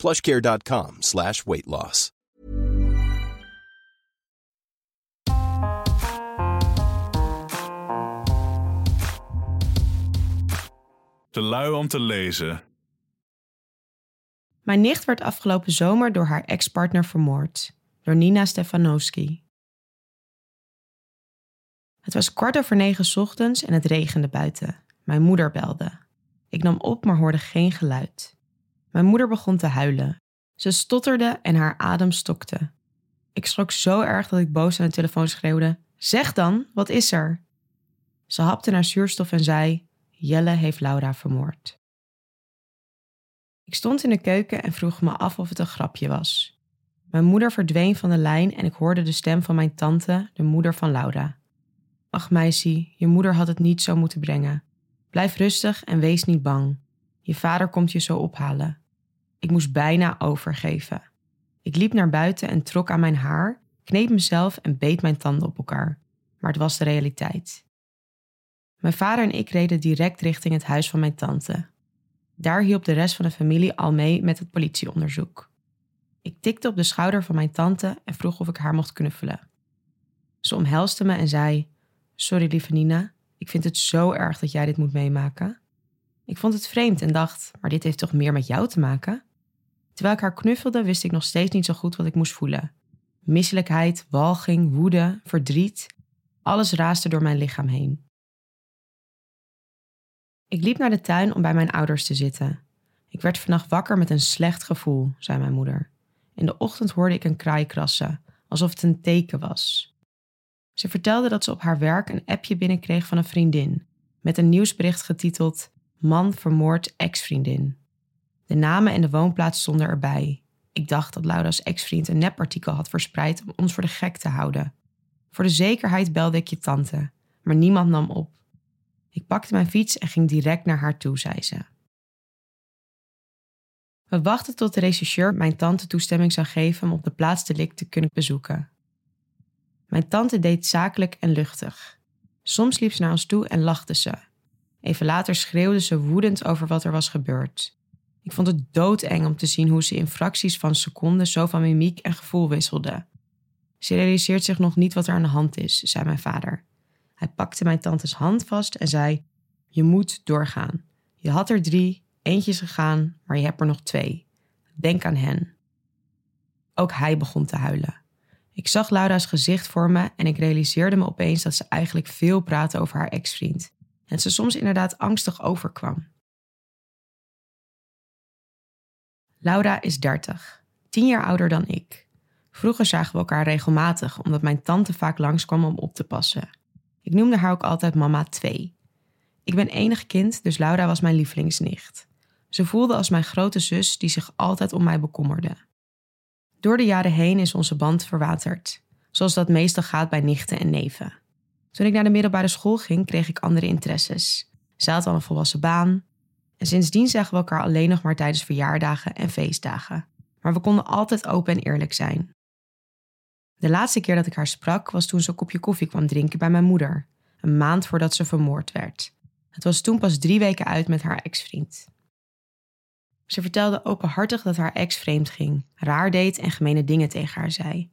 plushcare.com slash weight loss. Te lui om te lezen. Mijn nicht werd afgelopen zomer door haar ex-partner vermoord, door Nina Stefanowski. Het was kwart over negen ochtends en het regende buiten. Mijn moeder belde. Ik nam op, maar hoorde geen geluid. Mijn moeder begon te huilen. Ze stotterde en haar adem stokte. Ik schrok zo erg dat ik boos aan de telefoon schreeuwde: Zeg dan, wat is er? Ze hapte naar zuurstof en zei: Jelle heeft Laura vermoord. Ik stond in de keuken en vroeg me af of het een grapje was. Mijn moeder verdween van de lijn en ik hoorde de stem van mijn tante, de moeder van Laura. Ach meisje, je moeder had het niet zo moeten brengen. Blijf rustig en wees niet bang. Je vader komt je zo ophalen. Ik moest bijna overgeven. Ik liep naar buiten en trok aan mijn haar, kneep mezelf en beet mijn tanden op elkaar. Maar het was de realiteit. Mijn vader en ik reden direct richting het huis van mijn tante. Daar hielp de rest van de familie al mee met het politieonderzoek. Ik tikte op de schouder van mijn tante en vroeg of ik haar mocht knuffelen. Ze omhelste me en zei: Sorry, lieve Nina, ik vind het zo erg dat jij dit moet meemaken. Ik vond het vreemd en dacht: Maar dit heeft toch meer met jou te maken? Terwijl ik haar knuffelde, wist ik nog steeds niet zo goed wat ik moest voelen. Misselijkheid, walging, woede, verdriet. Alles raasde door mijn lichaam heen. Ik liep naar de tuin om bij mijn ouders te zitten. Ik werd vannacht wakker met een slecht gevoel, zei mijn moeder. In de ochtend hoorde ik een kraai krassen, alsof het een teken was. Ze vertelde dat ze op haar werk een appje binnenkreeg van een vriendin, met een nieuwsbericht getiteld Man vermoord ex-vriendin. De namen en de woonplaats stonden erbij. Ik dacht dat Laura's ex-vriend een nepartikel had verspreid om ons voor de gek te houden. Voor de zekerheid belde ik je tante, maar niemand nam op. Ik pakte mijn fiets en ging direct naar haar toe, zei ze. We wachten tot de rechercheur mijn tante toestemming zou geven om op de plaats delict te kunnen bezoeken. Mijn tante deed zakelijk en luchtig. Soms liep ze naar ons toe en lachte ze. Even later schreeuwde ze woedend over wat er was gebeurd. Ik vond het doodeng om te zien hoe ze in fracties van seconden zo van mimiek en gevoel wisselde. Ze realiseert zich nog niet wat er aan de hand is, zei mijn vader. Hij pakte mijn tantes hand vast en zei: Je moet doorgaan. Je had er drie, eentje is gegaan, maar je hebt er nog twee. Denk aan hen. Ook hij begon te huilen. Ik zag Laura's gezicht voor me en ik realiseerde me opeens dat ze eigenlijk veel praatte over haar ex-vriend. En ze soms inderdaad angstig overkwam. Laura is 30, tien jaar ouder dan ik. Vroeger zagen we elkaar regelmatig, omdat mijn tante vaak langskwam om op te passen. Ik noemde haar ook altijd mama 2. Ik ben enig kind, dus Laura was mijn lievelingsnicht. Ze voelde als mijn grote zus die zich altijd om mij bekommerde. Door de jaren heen is onze band verwaterd, zoals dat meestal gaat bij nichten en neven. Toen ik naar de middelbare school ging, kreeg ik andere interesses. Ze had al een volwassen baan. En sindsdien zagen we elkaar alleen nog maar tijdens verjaardagen en feestdagen. Maar we konden altijd open en eerlijk zijn. De laatste keer dat ik haar sprak was toen ze een kopje koffie kwam drinken bij mijn moeder, een maand voordat ze vermoord werd. Het was toen pas drie weken uit met haar ex-vriend. Ze vertelde openhartig dat haar ex vreemd ging, raar deed en gemene dingen tegen haar zei.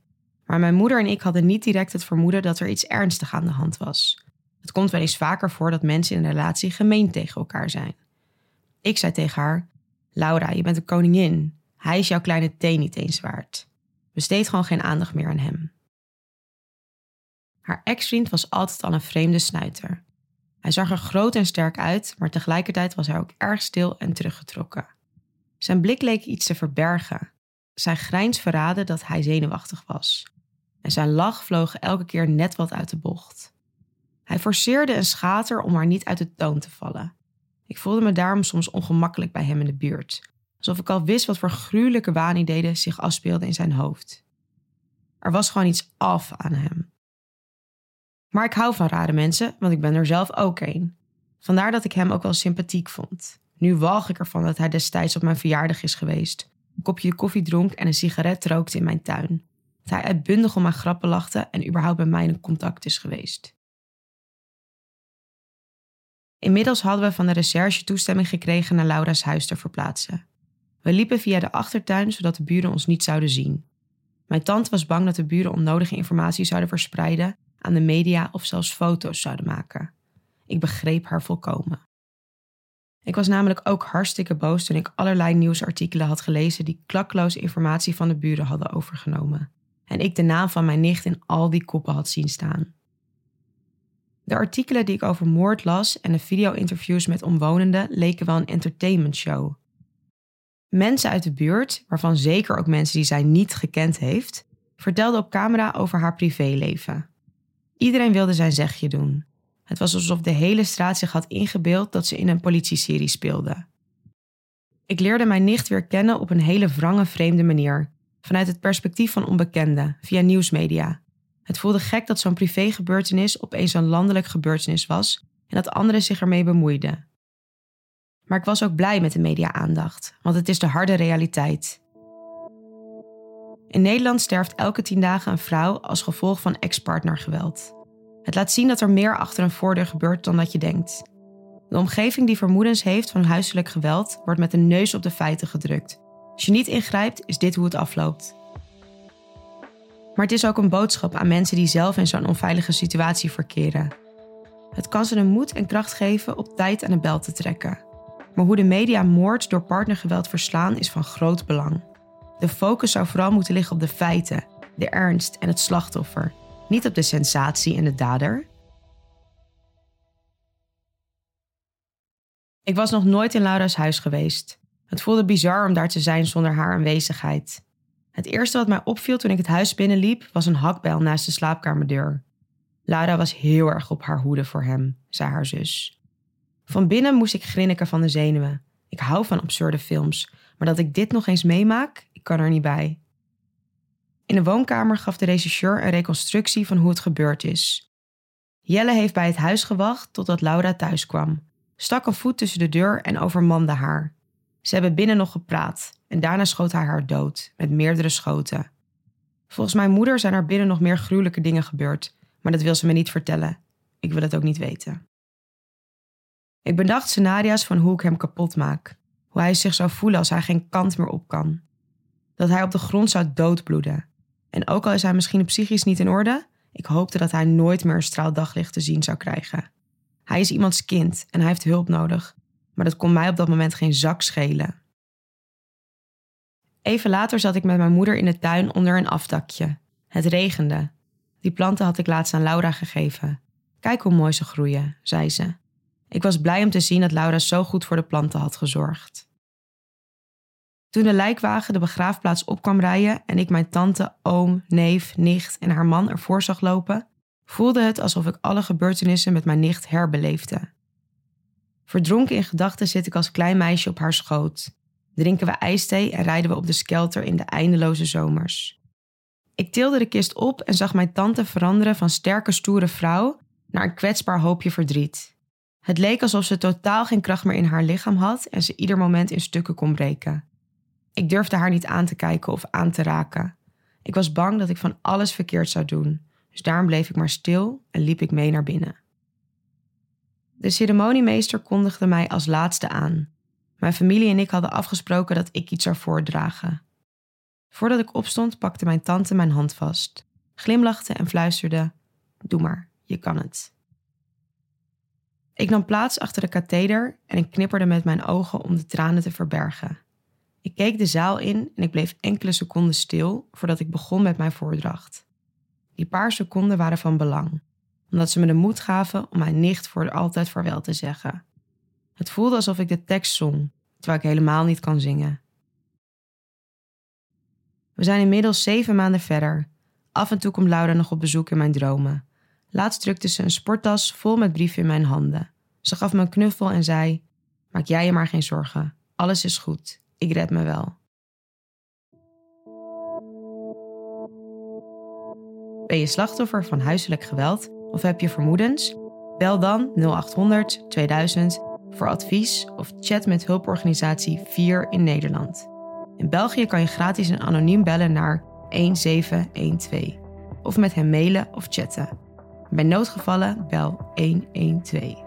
Maar mijn moeder en ik hadden niet direct het vermoeden dat er iets ernstig aan de hand was. Het komt wel eens vaker voor dat mensen in een relatie gemeen tegen elkaar zijn. Ik zei tegen haar: Laura, je bent een koningin. Hij is jouw kleine thee niet eens waard. Besteed gewoon geen aandacht meer aan hem. Haar ex-vriend was altijd al een vreemde snuiter. Hij zag er groot en sterk uit, maar tegelijkertijd was hij ook erg stil en teruggetrokken. Zijn blik leek iets te verbergen. Zijn grijns verraadde dat hij zenuwachtig was. En zijn lach vloog elke keer net wat uit de bocht. Hij forceerde een schater om maar niet uit de toon te vallen. Ik voelde me daarom soms ongemakkelijk bij hem in de buurt. alsof ik al wist wat voor gruwelijke waanideeën zich afspeelden in zijn hoofd. Er was gewoon iets af aan hem. Maar ik hou van rare mensen, want ik ben er zelf ook een. Vandaar dat ik hem ook wel sympathiek vond. Nu walg ik ervan dat hij destijds op mijn verjaardag is geweest, een kopje koffie dronk en een sigaret rookte in mijn tuin. Dat hij uitbundig om mijn grappen lachte en überhaupt met mij in contact is geweest. Inmiddels hadden we van de recherche toestemming gekregen naar Laura's huis te verplaatsen. We liepen via de achtertuin zodat de buren ons niet zouden zien. Mijn tante was bang dat de buren onnodige informatie zouden verspreiden, aan de media of zelfs foto's zouden maken. Ik begreep haar volkomen. Ik was namelijk ook hartstikke boos toen ik allerlei nieuwsartikelen had gelezen die klakloos informatie van de buren hadden overgenomen. En ik de naam van mijn nicht in al die koppen had zien staan. De artikelen die ik over moord las en de video-interviews met omwonenden leken wel een entertainmentshow. Mensen uit de buurt, waarvan zeker ook mensen die zij niet gekend heeft, vertelden op camera over haar privéleven. Iedereen wilde zijn zegje doen. Het was alsof de hele straat zich had ingebeeld dat ze in een politieserie speelde. Ik leerde mijn nicht weer kennen op een hele wrange, vreemde manier, vanuit het perspectief van onbekenden, via nieuwsmedia. Het voelde gek dat zo'n privégebeurtenis opeens een landelijk gebeurtenis was en dat anderen zich ermee bemoeiden. Maar ik was ook blij met de media-aandacht, want het is de harde realiteit. In Nederland sterft elke tien dagen een vrouw als gevolg van ex-partnergeweld. Het laat zien dat er meer achter een voordeur gebeurt dan dat je denkt. De omgeving die vermoedens heeft van huiselijk geweld wordt met de neus op de feiten gedrukt. Als je niet ingrijpt, is dit hoe het afloopt. Maar het is ook een boodschap aan mensen die zelf in zo'n onveilige situatie verkeren. Het kan ze de moed en kracht geven op tijd aan de bel te trekken. Maar hoe de media moord door partnergeweld verslaan is van groot belang. De focus zou vooral moeten liggen op de feiten, de ernst en het slachtoffer, niet op de sensatie en de dader. Ik was nog nooit in Laura's huis geweest. Het voelde bizar om daar te zijn zonder haar aanwezigheid. Het eerste wat mij opviel toen ik het huis binnenliep was een hakbel naast de slaapkamerdeur. Laura was heel erg op haar hoede voor hem, zei haar zus. Van binnen moest ik grinniken van de zenuwen. Ik hou van absurde films, maar dat ik dit nog eens meemaak, ik kan er niet bij. In de woonkamer gaf de regisseur een reconstructie van hoe het gebeurd is. Jelle heeft bij het huis gewacht totdat Laura thuis kwam, stak een voet tussen de deur en overmande haar. Ze hebben binnen nog gepraat en daarna schoot hij haar dood, met meerdere schoten. Volgens mijn moeder zijn er binnen nog meer gruwelijke dingen gebeurd, maar dat wil ze me niet vertellen. Ik wil het ook niet weten. Ik bedacht scenario's van hoe ik hem kapot maak. Hoe hij zich zou voelen als hij geen kant meer op kan. Dat hij op de grond zou doodbloeden. En ook al is hij misschien psychisch niet in orde, ik hoopte dat hij nooit meer een straal daglicht te zien zou krijgen. Hij is iemands kind en hij heeft hulp nodig, maar dat kon mij op dat moment geen zak schelen. Even later zat ik met mijn moeder in de tuin onder een afdakje. Het regende. Die planten had ik laatst aan Laura gegeven. Kijk hoe mooi ze groeien, zei ze. Ik was blij om te zien dat Laura zo goed voor de planten had gezorgd. Toen de lijkwagen de begraafplaats op kwam rijden en ik mijn tante, oom, neef, nicht en haar man ervoor zag lopen, voelde het alsof ik alle gebeurtenissen met mijn nicht herbeleefde. Verdronken in gedachten zit ik als klein meisje op haar schoot. Drinken we ijsthee en rijden we op de skelter in de eindeloze zomers. Ik tilde de kist op en zag mijn tante veranderen van sterke, stoere vrouw naar een kwetsbaar hoopje verdriet. Het leek alsof ze totaal geen kracht meer in haar lichaam had en ze ieder moment in stukken kon breken. Ik durfde haar niet aan te kijken of aan te raken. Ik was bang dat ik van alles verkeerd zou doen, dus daarom bleef ik maar stil en liep ik mee naar binnen. De ceremoniemeester kondigde mij als laatste aan. Mijn familie en ik hadden afgesproken dat ik iets zou voordragen. Voordat ik opstond, pakte mijn tante mijn hand vast, glimlachte en fluisterde: Doe maar, je kan het. Ik nam plaats achter de katheder en ik knipperde met mijn ogen om de tranen te verbergen. Ik keek de zaal in en ik bleef enkele seconden stil voordat ik begon met mijn voordracht. Die paar seconden waren van belang, omdat ze me de moed gaven om mijn nicht voor altijd vaarwel te zeggen. Het voelde alsof ik de tekst zong, terwijl ik helemaal niet kan zingen. We zijn inmiddels zeven maanden verder. Af en toe komt Laura nog op bezoek in mijn dromen. Laatst drukte ze een sporttas vol met brieven in mijn handen. Ze gaf me een knuffel en zei: Maak jij je maar geen zorgen. Alles is goed. Ik red me wel. Ben je slachtoffer van huiselijk geweld of heb je vermoedens? Bel dan 0800 2000 voor advies of chat met hulporganisatie 4 in Nederland. In België kan je gratis en anoniem bellen naar 1712 of met hem mailen of chatten. Bij noodgevallen bel 112.